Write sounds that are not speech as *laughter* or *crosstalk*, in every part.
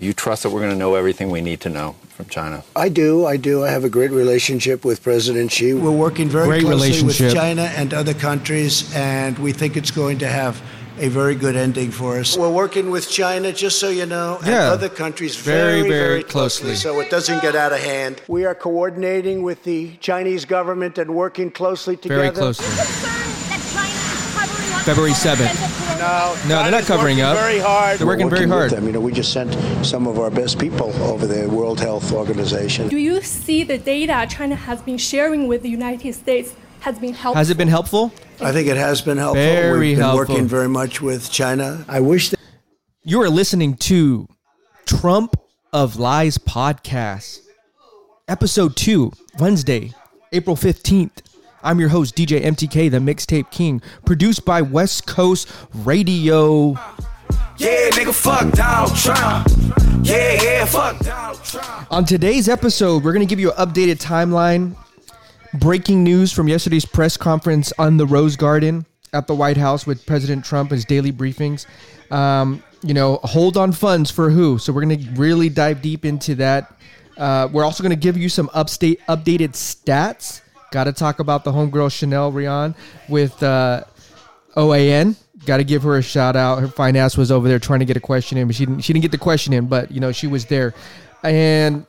you trust that we're going to know everything we need to know from China? I do. I do. I have a great relationship with President Xi. We're working very great closely with China and other countries, and we think it's going to have a very good ending for us. We're working with China, just so you know, and other countries very, very, very, very closely, closely, so it doesn't get out of hand. We are coordinating with the Chinese government and working closely together. Very closely. February 7th now. No, China's they're not covering up. Very hard. They're working, working very hard. I mean, you know, we just sent some of our best people over the World Health Organization. Do you see the data China has been sharing with the United States has been helpful? Has it been helpful? I think it has been helpful. Very We've been helpful. working very much with China. I wish that you are listening to Trump of Lies podcast, episode two, Wednesday, April fifteenth. I'm your host, DJ MTK, the Mixtape King, produced by West Coast Radio. Yeah, nigga, fuck Donald Trump. Yeah, yeah, fuck Donald Trump. On today's episode, we're going to give you an updated timeline, breaking news from yesterday's press conference on the Rose Garden at the White House with President Trump, his daily briefings. Um, you know, hold on funds for who? So we're going to really dive deep into that. Uh, we're also going to give you some upstate updated stats. Got to talk about the homegirl Chanel Rion with uh, OAN. Got to give her a shout out. Her ass was over there trying to get a question in, but she didn't. She didn't get the question in, but you know she was there, and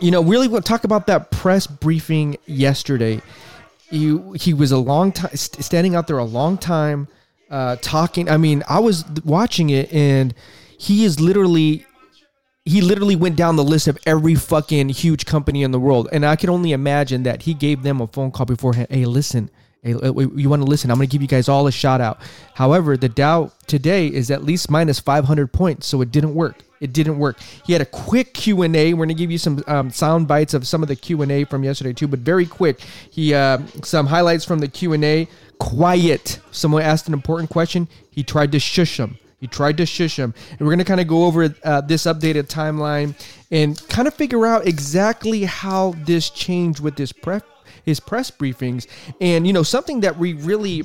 you know really to talk about that press briefing yesterday. He he was a long time st- standing out there a long time, uh, talking. I mean, I was watching it, and he is literally he literally went down the list of every fucking huge company in the world, and I can only imagine that he gave them a phone call beforehand. Hey, listen, hey, uh, you want to listen? I'm going to give you guys all a shout out. However, the Dow today is at least minus 500 points, so it didn't work. It didn't work. He had a quick Q and A. We're going to give you some um, sound bites of some of the Q and A from yesterday too, but very quick. He uh, some highlights from the Q and A. Quiet. Someone asked an important question. He tried to shush them. He tried to shush him. And we're going to kind of go over uh, this updated timeline and kind of figure out exactly how this changed with this his press briefings. And you know, something that we really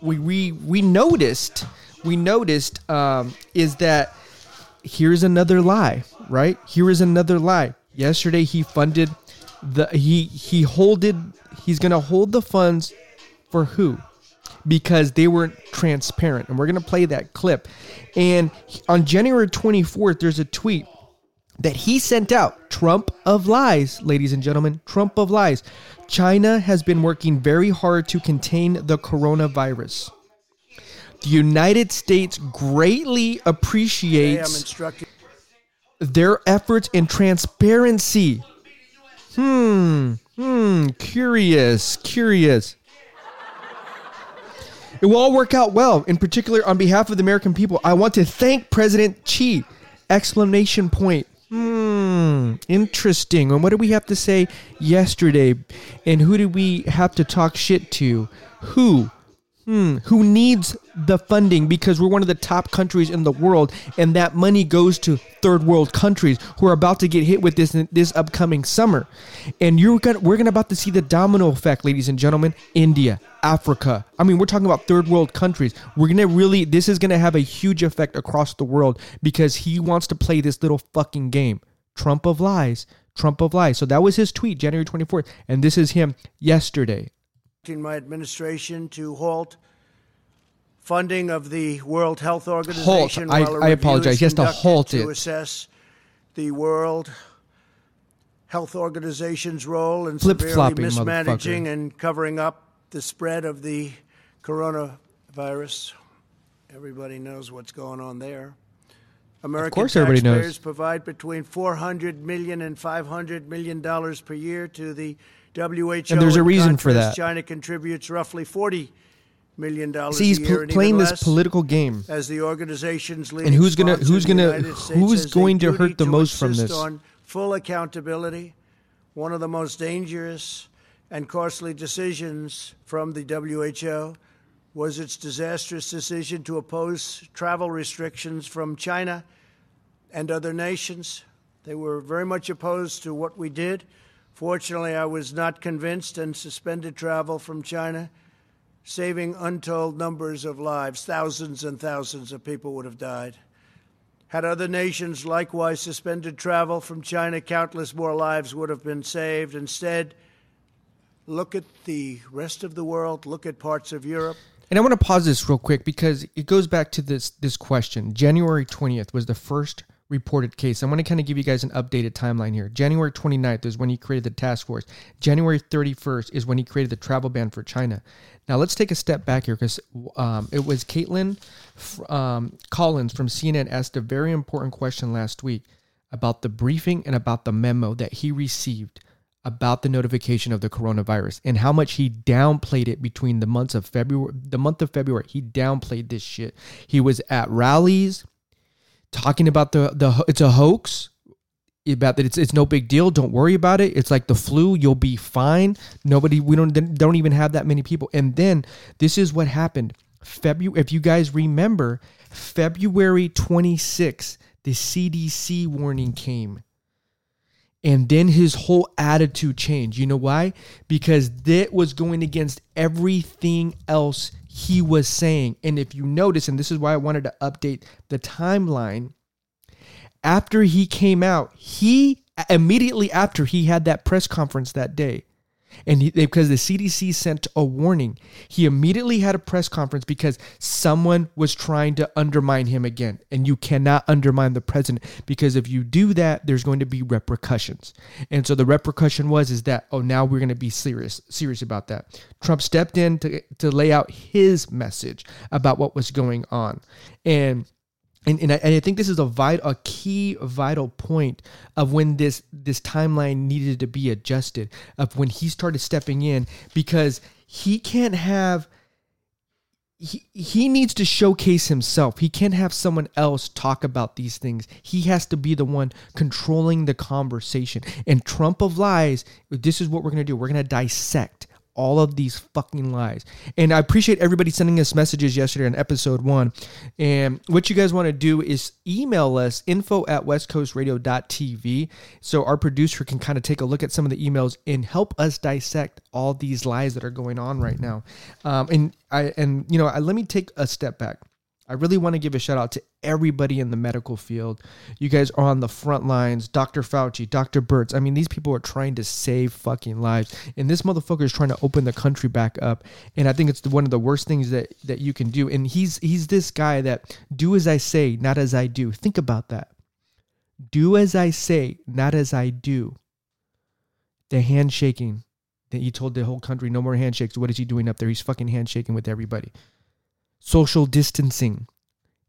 we we we noticed we noticed um, is that here's another lie, right? Here is another lie. Yesterday he funded the he he holded he's going to hold the funds for who? Because they weren't transparent. And we're going to play that clip. And on January 24th, there's a tweet that he sent out Trump of lies, ladies and gentlemen, Trump of lies. China has been working very hard to contain the coronavirus. The United States greatly appreciates their efforts in transparency. Hmm, hmm, curious, curious. It will all work out well. In particular, on behalf of the American people, I want to thank President Xi. Exclamation point. Hmm, interesting. And what did we have to say yesterday? And who did we have to talk shit to? Who? Hmm, who needs the funding because we're one of the top countries in the world and that money goes to third world countries who are about to get hit with this this upcoming summer. And you're to we're to about to see the domino effect ladies and gentlemen, India, Africa. I mean, we're talking about third world countries. We're to really this is to have a huge effect across the world because he wants to play this little fucking game. Trump of lies. Trump of lies. So that was his tweet January 24th and this is him yesterday. My administration to halt funding of the World Health Organization. I- a I apologize. has to halt to it. assess the World Health Organization's role in severely mismanaging and covering up the spread of the coronavirus. Everybody knows what's going on there. American course everybody knows. provide between 400 million and 500 million dollars per year to the WHO. And there's a reason for that. China contributes roughly 40 million dollars See, he's pl- playing this political game. as the organization's leading And who's gonna- who's the gonna- who's going to hurt the most from this? On full accountability, one of the most dangerous and costly decisions from the WHO was its disastrous decision to oppose travel restrictions from China and other nations. They were very much opposed to what we did. Fortunately, I was not convinced and suspended travel from China, saving untold numbers of lives. Thousands and thousands of people would have died. Had other nations likewise suspended travel from China, countless more lives would have been saved. Instead, look at the rest of the world, look at parts of Europe. And I want to pause this real quick because it goes back to this this question. January 20th was the first reported case. I want to kind of give you guys an updated timeline here. January 29th is when he created the task force. January 31st is when he created the travel ban for China. Now let's take a step back here because um, it was Caitlin um, Collins from CNN asked a very important question last week about the briefing and about the memo that he received about the notification of the coronavirus and how much he downplayed it between the months of February the month of February he downplayed this shit he was at rallies talking about the the it's a hoax about that it's it's no big deal don't worry about it. It's like the flu you'll be fine. Nobody we don't don't even have that many people. And then this is what happened. February if you guys remember February 26th the CDC warning came. And then his whole attitude changed. You know why? Because that was going against everything else he was saying. And if you notice, and this is why I wanted to update the timeline, after he came out, he immediately after he had that press conference that day, and he, because the CDC sent a warning, he immediately had a press conference because someone was trying to undermine him again. And you cannot undermine the president because if you do that, there's going to be repercussions. And so the repercussion was is that oh now we're going to be serious serious about that. Trump stepped in to to lay out his message about what was going on, and and, and I, and I think this is a vital, a key vital point of when this this timeline needed to be adjusted of when he started stepping in because he can't have he, he needs to showcase himself. He can't have someone else talk about these things. He has to be the one controlling the conversation. And Trump of lies, this is what we're going to do. We're going to dissect all of these fucking lies. And I appreciate everybody sending us messages yesterday on episode one. And what you guys want to do is email us info at westcoastradio.tv so our producer can kind of take a look at some of the emails and help us dissect all these lies that are going on right now. Um, and I and you know, I, let me take a step back. I really want to give a shout out to everybody in the medical field. You guys are on the front lines. Dr. Fauci, Dr. Birx. I mean, these people are trying to save fucking lives. And this motherfucker is trying to open the country back up. And I think it's one of the worst things that, that you can do. And he's he's this guy that do as I say, not as I do. Think about that. Do as I say, not as I do. The handshaking that he told the whole country, no more handshakes. What is he doing up there? He's fucking handshaking with everybody social distancing.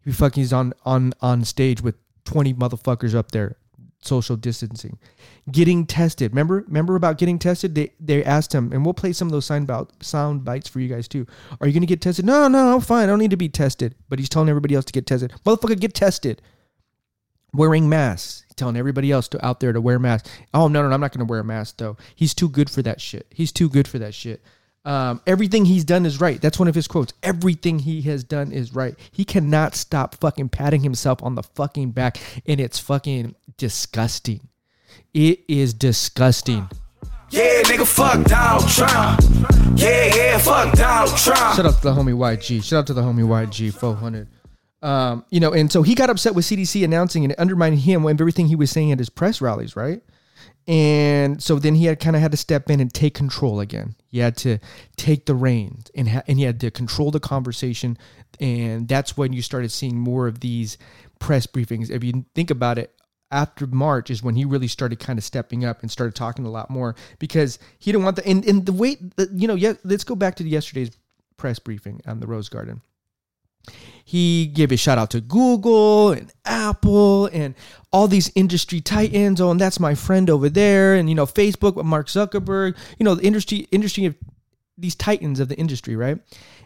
He fucking is on on on stage with 20 motherfuckers up there social distancing. Getting tested. Remember remember about getting tested? They they asked him and we'll play some of those sound, sound bites for you guys too. Are you to get tested? No no i'm fine. I don't need to be tested. But he's telling everybody else to get tested. Motherfucker get tested. Wearing masks. Telling everybody else to out there to wear masks. Oh no no, no i'm not to wear a mask though. He's too good for that shit. He's too good for that shit um, everything he's done is right. That's one of his quotes. Everything he has done is right. He cannot stop fucking patting himself on the fucking back, and it's fucking disgusting. It is disgusting. Yeah, nigga, fuck Donald Trump. Yeah, yeah, fuck Donald Trump. Shout out to the homie YG. Shout out to the homie YG 400. Um, you know, and so he got upset with CDC announcing and undermining him and everything he was saying at his press rallies, right? And so then he had kind of had to step in and take control again. He had to take the reins and ha- and he had to control the conversation, and that's when you started seeing more of these press briefings. If you think about it, after March is when he really started kind of stepping up and started talking a lot more because he didn't want the and, and the way you know yeah let's go back to yesterday's press briefing on the Rose Garden he gave a shout out to Google and Apple and all these industry titans. Oh, and that's my friend over there. And you know, Facebook, Mark Zuckerberg. You know, the industry industry of these titans of the industry, right?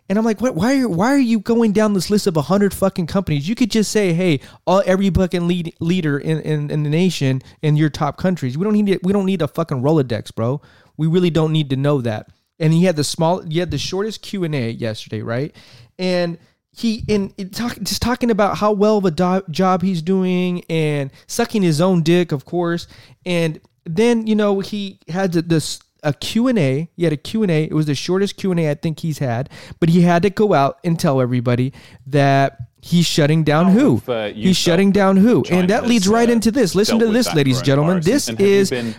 And I'm like, what? Why are why are you going down this list of hundred fucking companies? You could just say, hey, all every fucking lead, leader in, in, in the nation in your top countries. We don't need it. We don't need a fucking Rolodex, bro. We really don't need to know that. And he had the small, he had the shortest Q and A yesterday, right? And he in, in talk, just talking about how well of a do, job he's doing and sucking his own dick, of course. And then you know he had this a Q&A. He had a Q&A. It was the shortest Q&A I think he's had, but he had to go out and tell everybody that He's shutting down who? have, uh, He's shutting down who? And that leads right uh, into this. Listen to this, ladies and gentlemen. This And is been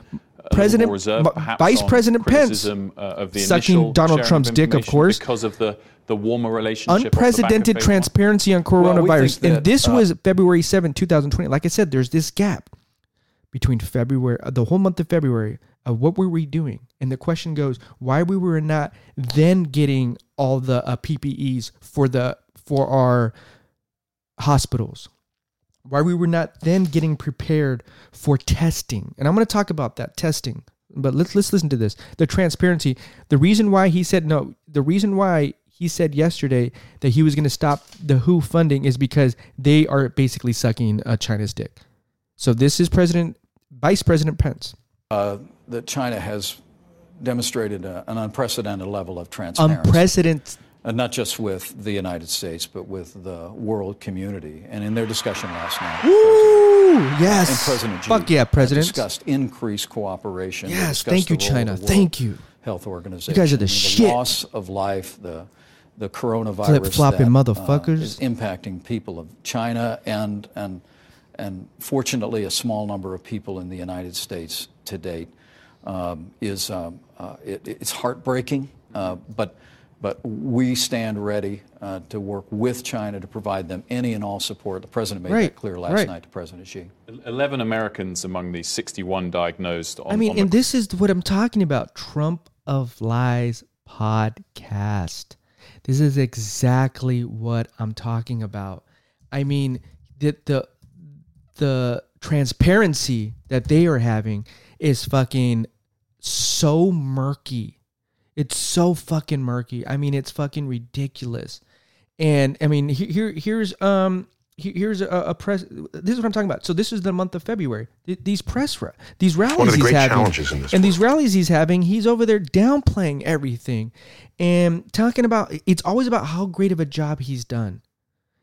President- Vi- perhaps, Vice President Pence uh, sucking Donald Trump's dick, of course. because of the, the warmer relationship. unprecedented transparency on Well, we coronavirus. and this uh, was February 7, 2020. Like I said, there's this gap between February, uh, the whole month of February, of what were we doing? And the question goes, why we were not then getting all the uh, PPEs for the for our hospitals? Why we were not then getting prepared for testing? And I'm going to talk about that testing. But let's let's listen to this. The transparency. The reason why he said no. The reason why he said yesterday that he was going to stop the WHO funding is because they are basically sucking uh, China's dick. So this is President, Vice President Pence. uh, that China has demonstrated a, an unprecedented level of transparency, Unprecedented. And not just with the United States, but with the world community. And in their discussion last night, Woo! and Yes. President Xi Fuck yeah, uh, President. discussed increased cooperation. Yes, thank you, the China. Thank you. Health Organization. You guys are the and shit. loss of life, the the coronavirus Flip-flopping that, uh, is impacting people of China and and and fortunately a small number of people in the United States to date um, is um, uh, it, it's heartbreaking, uh, but but we stand ready uh, to work with China to provide them any and all support. The president made Right, that clear last right. night to President Xi. 11 Americans among the 61 diagnosed on I mean, on and the this is what I'm talking about. Trump of Lies podcast. This is exactly what I'm talking about. I mean, the the the transparency that they are having is fucking so murky. It's so fucking murky. I mean, it's fucking ridiculous. And I mean, he- here here's um here's a, a press. This is what I'm talking about. So this is the month of February. These press ra- these rallies of the he's great having, challenges in this and these rallies he's having, he's over there downplaying everything and talking about. It's always about how great of a job he's done.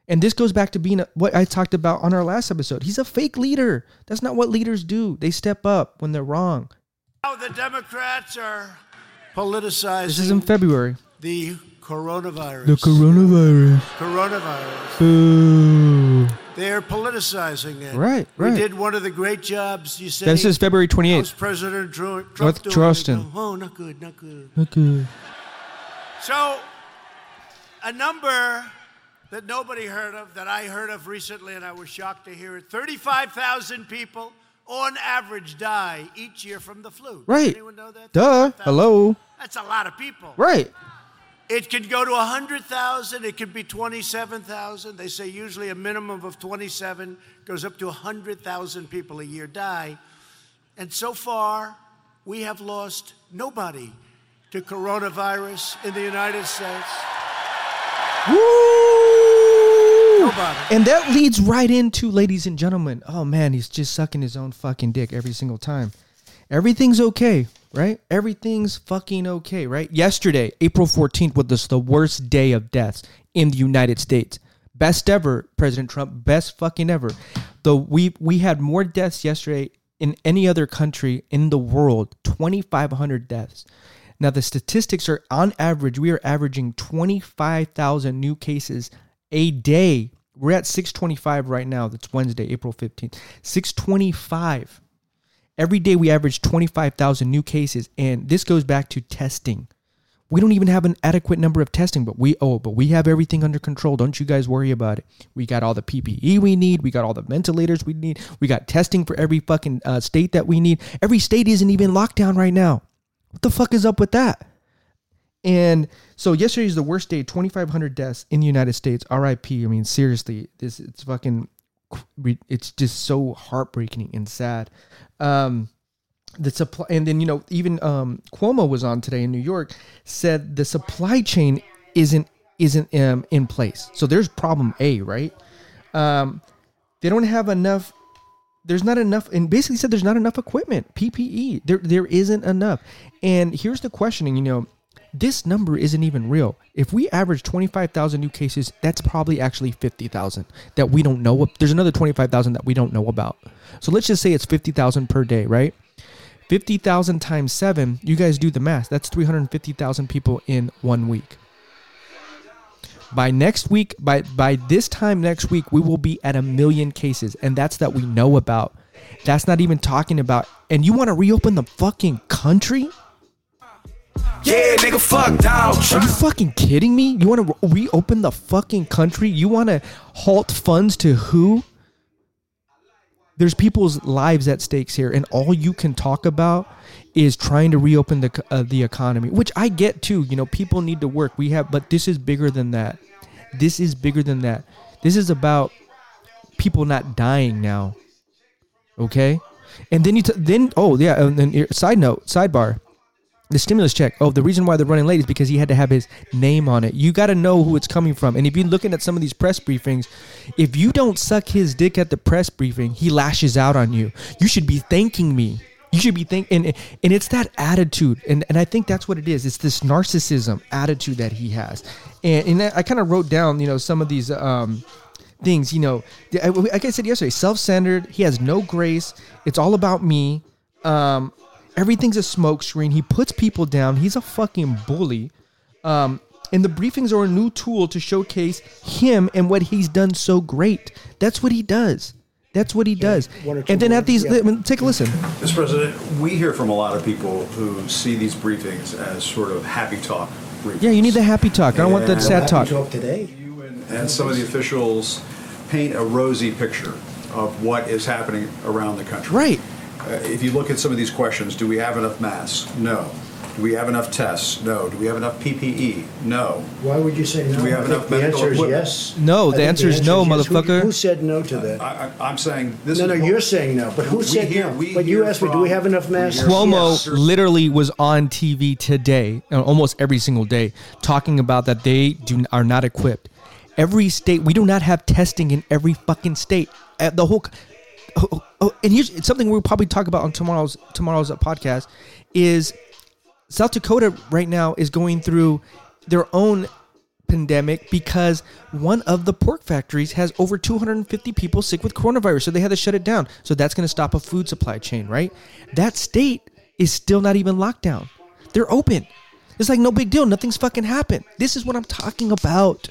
And this goes back to being a, what I talked about on our last episode. He's a fake leader. That's not what leaders do. They step up when they're wrong. Now the Democrats are politicizing This is in February. the coronavirus. The coronavirus. coronavirus. Boo. They're politicizing it. Right, right. We did one of the great jobs. You said This is February 28th. How's President Trump North doing? Charleston. Oh, not good, not good. Okay. So, a number that nobody heard of, that I heard of recently, and I was shocked to hear it 35,000 people on average die each year from the flu. Right. Anyone know that? Duh. 35,000. Hello. That's a lot of people. Right. It could go to 100,000, it could be 27,000. They say usually a minimum of 27 goes up to 100,000 people a year die. And so far, we have lost nobody to coronavirus in the United States. Woo! Nobody. And that leads right into, ladies and gentlemen. Oh man, he's just sucking his own fucking dick every single time. Everything's okay, right? Everything's fucking okay, right? Yesterday, April 14th, was the worst day of deaths in the United States. Best ever, President Trump. Best fucking ever. Though we we had more deaths yesterday in any other country in the world. 2,500 deaths. Now the statistics are on average, we are averaging 25,000 new cases a day. We're at 625 right now. That's Wednesday, April 15th. 625. Every day we average 25,000 new cases and this goes back to testing. We don't even have an adequate number of testing, but we oh, but we have everything under control. Don't you guys worry about it. We got all the PPE we need. We got all the ventilators we need. We got testing for every fucking uh, state that we need. Every state isn't even locked down right now. What the fuck is up with that? And so yesterday is the worst day. Twenty five hundred deaths in the United States. R.I.P. I mean, seriously, this it's fucking. It's just so heartbreaking and sad. Um, the supply, and then you know even um, Cuomo was on today in New York, said the supply chain isn't isn't um, in place. So there's problem A, right? Um, they don't have enough there's not enough and basically said there's not enough equipment ppe there there isn't enough and here's the questioning you know this number isn't even real if we average 25,000 new cases that's probably actually 50,000 that we don't know there's another 25,000 that we don't know about so let's just say it's 50,000 per day right 50,000 times 7 you guys do the math that's 350,000 people in one week By next week, by by this time next week, we will be at a million cases, and that's that we know about. That's not even talking about. And you want to reopen the fucking country? Yeah, nigga, fuck Donald Are you fucking kidding me? You want to re- reopen the fucking country? You want to halt funds to who? There's people's lives at stakes here, and all you can talk about is trying to reopen the uh, the economy, which I get too. You know, people need to work. We have, but this is bigger than that. This is bigger than that. This is about people not dying now. Okay, and then you t- then oh yeah, and then side note sidebar the stimulus check. Oh, the reason why they're running late is because he had to have his name on it. You got to know who it's coming from. And if you're looking at some of these press briefings, if you don't suck his dick at the press briefing, he lashes out on you. You should be thanking me. You should be thinking, and, and it's that attitude, and, and I think that's what it is. It's this narcissism attitude that he has, and and I kind of wrote down, you know, some of these um, things. You know, like I said yesterday, self-centered. He has no grace. It's all about me. Um, everything's a smokescreen. He puts people down. He's a fucking bully. Um, and the briefings are a new tool to showcase him and what he's done so great. That's what he does. That's what he does. one or two And then at these, yeah. I mean, take a listen. Mr. President, we hear from a lot of people who see these briefings as sort of happy talk briefings. Yeah, you need the happy talk. I don't want that And- sad talk. today. You and, and some of the officials paint a rosy picture of what is happening around the country. Right. Uh, if you look at some of these questions, do we have enough masks? No. Do we have enough tests? No. Do we have enough PPE? No. Why would you say no? Do we have I think enough the medical answer is yes. No, I the think answer is no, yes. Who- motherfucker. Who, said no to that? I, I, I'm saying this no, is. no, what- you're saying no, but who We said hear- no? we But you hear asked me, do we from- have enough we masks? hear- Cuomo Yes. literally was on TV today, uh, almost every single day, talking about that they do are not equipped. Every state, we do not have testing in every fucking state. Uh, the whole, oh, and here's something we'll probably talk about on tomorrow's tomorrow's uh, podcast. Is South Dakota right now is going through their own pandemic because one of the pork factories has over 250 people sick with coronavirus. So they had to shut it down. So that's going to stop a food supply chain, right? That state is still not even locked down. They're open. It's like no big deal. Nothing's fucking happened. This is what I'm talking about.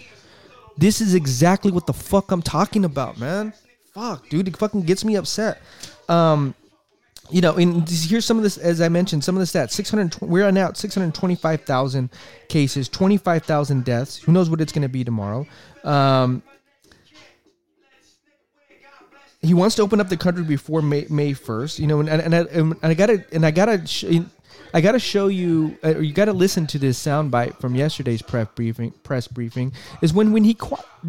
This is exactly what the fuck I'm talking about, man. Fuck, dude, it fucking gets me upset. Um, you know, and here's some of this, as I mentioned, some of the stats. 600, we're now at 625,000 cases, 25,000 deaths. Who knows what it's going to be tomorrow? Um, he wants to open up the country before May, May 1st, you know, and, and, I, and I gotta, and I gotta, sh- I gotta show you, uh, or you gotta listen to this soundbite from yesterday's press briefing, press briefing is when, when he,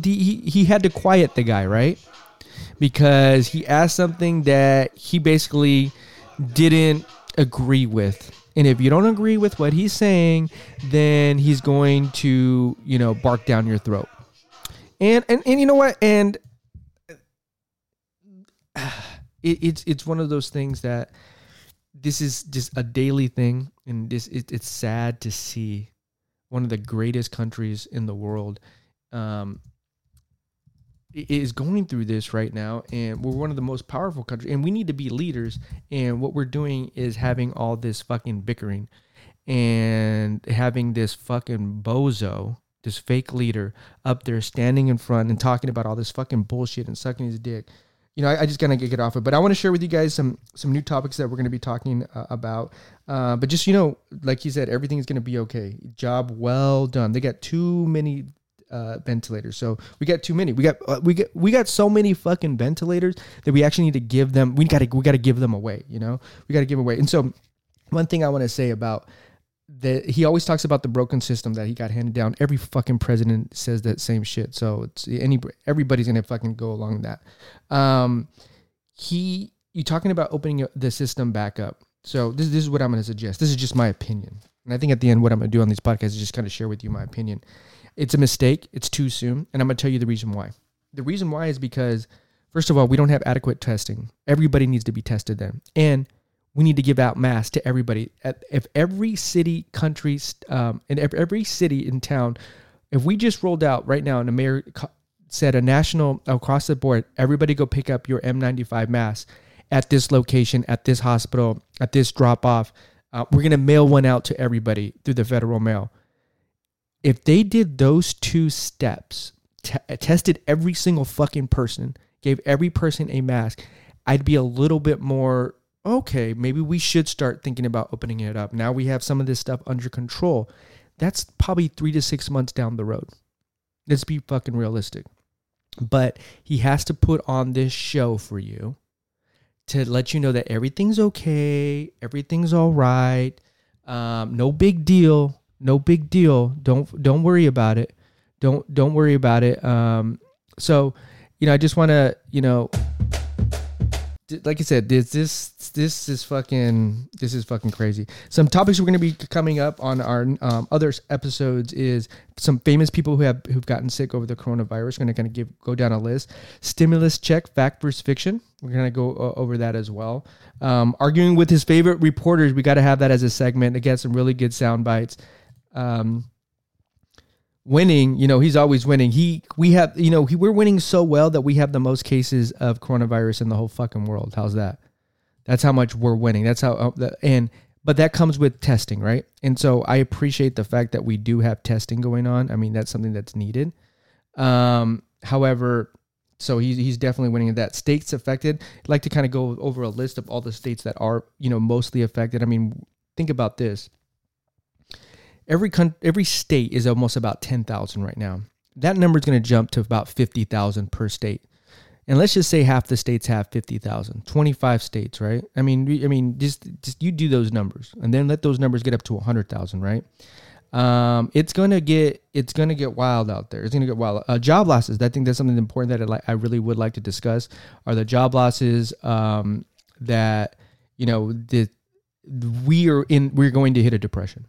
he, he had to quiet the guy, right? Because he asked something that he basically didn't agree with. And if you don't agree with what he's saying, then he's going to, you know, bark down your throat. And and, and you know what? And *sighs* it, it's it's one of those things that this is just a daily thing, and this it, it's sad to see one of the greatest countries in the world um, is going through this right now and we're one of the most powerful countries and we need to be leaders and what we're doing is having all this fucking bickering and having this fucking bozo this fake leader up there standing in front and talking about all this fucking bullshit and sucking his dick you know, I, I just gotta get off it. But I want to share with you guys some some new topics that we're gonna be talking uh, about. Uh, but just you know, like he said, everything is gonna be okay. Job well done. They got too many uh, ventilators, so we got too many. We got uh, we got we got so many fucking ventilators that we actually need to give them. We gotta we gotta give them away. You know, we gotta give away. And so, one thing I want to say about that he always talks about the broken system that he got handed down. Every fucking president says that same shit. So it's any everybody's gonna fucking go along that. Um, he you talking about opening the system back up. So this this is what I'm gonna suggest. This is just my opinion, and I think at the end what I'm gonna do on these podcasts is just kind of share with you my opinion. It's a mistake. It's too soon, and I'm gonna tell you the reason why. The reason why is because first of all, we don't have adequate testing. Everybody needs to be tested then, and we need to give out masks to everybody. If every city, country, um, and ev- every city in town, if we just rolled out right now, and the mayor said a national across the board, everybody go pick up your N95 mask at this location, at this hospital, at this drop off. Uh, we're gonna mail one out to everybody through the federal mail. If they did those two steps, t- tested every single fucking person, gave every person a mask, I'd be a little bit more okay. Maybe we should start thinking about opening it up. Now we have some of this stuff under control. That's probably three to six months down the road. Let's be fucking realistic. But he has to put on this show for you to let you know that everything's okay, everything's all right, um, no big deal, no big deal. Don't don't worry about it. Don't don't worry about it. Um, so, you know, I just want to, you know, like I said, this this this is fucking this is fucking crazy. Some topics we're going to be coming up on our um, other episodes is some famous people who have who've gotten sick over the coronavirus. We're going to kind of give go down a list. Stimulus check, fact versus fiction. We're going to go uh, over that as well. Um, arguing with his favorite reporters. We got to have that as a segment. Again, some really good sound bites. Um, winning, you know, he's always winning. He, we have, you know, he, we're winning so well that we have the most cases of coronavirus in the whole fucking world. How's that? That's how much we're winning. That's how, uh, and, but that comes with testing, right? And so I appreciate the fact that we do have testing going on. I mean, that's something that's needed. Um, however, so he's, he's definitely winning that. States affected, I'd like to kind of go over a list of all the states that are, you know, mostly affected. I mean, think about this every con- every state is almost about 10,000 right now. That number is going to jump to about 50,000 per state. And let's just say half the states have 50,000. 25 states, right? I mean I mean just just you do those numbers and then let those numbers get up to 100,000, right? Um, it's gonna get it's gonna get wild out there. It's gonna get wild. Uh, job losses. I think that's something important that I, I really would like to discuss. Are the job losses um, that you know the we are in we're going to hit a depression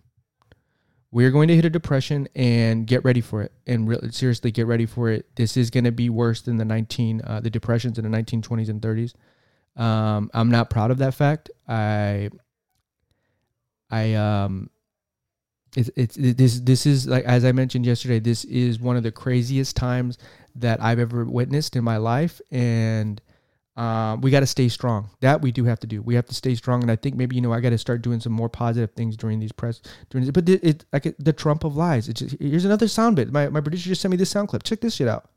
we're going to hit a depression and get ready for it. And really seriously get ready for it. This is going to be worse than the 19 uh, the depressions in the 1920s and 30s um, i'm not proud of that fact. I i um it's it's it, this this is like as i mentioned yesterday this is one of the craziest times that i've ever witnessed in my life. And um, we got to stay strong. That we do have to do. We have to stay strong, and I think maybe you know I got to start doing some more positive things during these press. During this, but it, it like the Trump of lies. It's just, here's another sound bit. My my producer just sent me this sound clip. Check this shit out.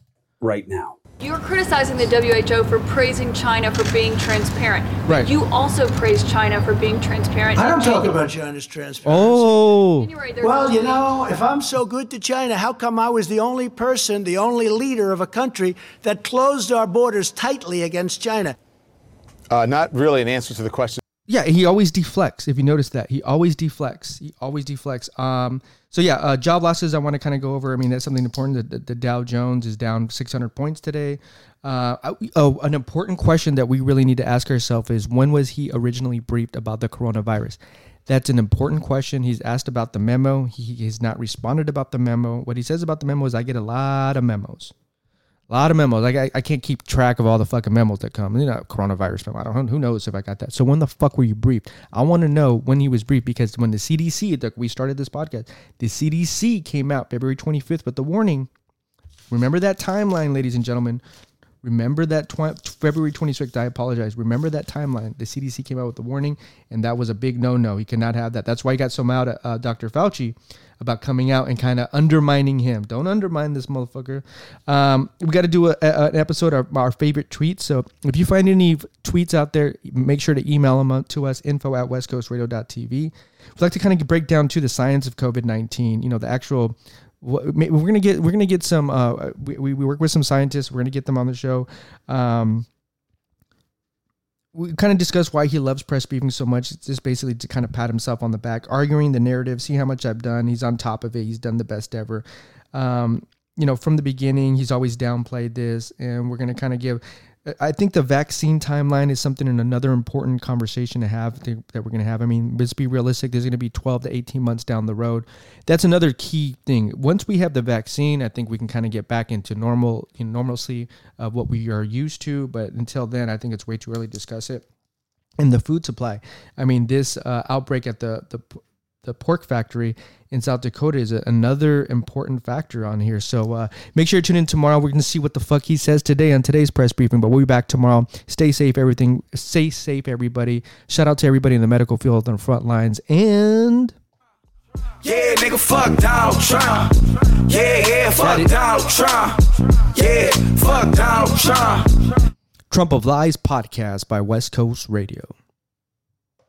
right now. You were criticizing the WHO for praising China for being transparent. Right. You also praised China for being transparent. I don't talk about China's transparency. Oh, January, Well, you know, if I'm so good to China, how come I was the only person, the only leader of a country that closed our borders tightly against China? Uh, not really an answer to the question. yeah. He always deflects. If you notice that, he always deflects. He always deflects. Um. So yeah, uh, job losses. I want to kind of go over. I mean, that's something important. The, the, Dow Jones is down 600 points today. Uh, oh, an important question that we really need to ask ourselves is when was he originally briefed about the coronavirus? That's an important question. He's asked about the memo. He has not responded about the memo. What he says about the memo is, I get a lot of memos. A lot of memos. Like I, I can't keep track of all the fucking memos that come. You know, coronavirus memo. I don't. Who knows if I got that? So when the fuck were you briefed? I want to know when he was briefed because when the CDC, we started this podcast, the CDC came out February 25th with the warning. Remember that timeline, ladies and gentlemen. Remember that tw- February 26th. I apologize. Remember that timeline. The CDC came out with the warning, and that was a big no-no. He cannot have that. That's why he got so mad at uh, Dr. Fauci about coming out and kind of undermining him. Don't undermine this motherfucker. Um, we got to do a, a- an episode of our favorite tweets. So if you find any tweets out there, make sure to email them to us, info at westcoastradio.tv. We'd like to kind of break down to the science of COVID-19, you know, the actual we're gonna get we're gonna get some uh we, we work with some scientists. We're gonna get them on the show. Um we kind of discuss why he loves press briefing so much. It's just basically to kind of pat himself on the back arguing the narrative see how much i've done. He's on top of it. He's done the best ever. Um you know from the beginning he's always downplayed this and we're gonna kind of give I think the vaccine timeline is something and another important conversation to have that that we're going to have. I mean, let's be realistic. There's going to be 12 to 18 months down the road. That's another key thing. Once we have the vaccine, I think we can kind of get back into normal, you know, normalcy of what we are used to. But until then, I think it's way too early to discuss it. And the food supply. I mean, this uh, outbreak at the the the pork factory in South Dakota is another important factor on here. So uh, make sure you tune in tomorrow. We're going to see what the fuck he says today on today's press briefing. But we'll be back tomorrow. Stay safe, everything. Stay safe, everybody. Shout out to everybody in the medical field on the front lines. And Yeah, nigga, fuck Donald Trump. Yeah, yeah, fuck Donald Trump. Yeah, fuck Donald Trump. Trump of Lies podcast by West Coast Radio.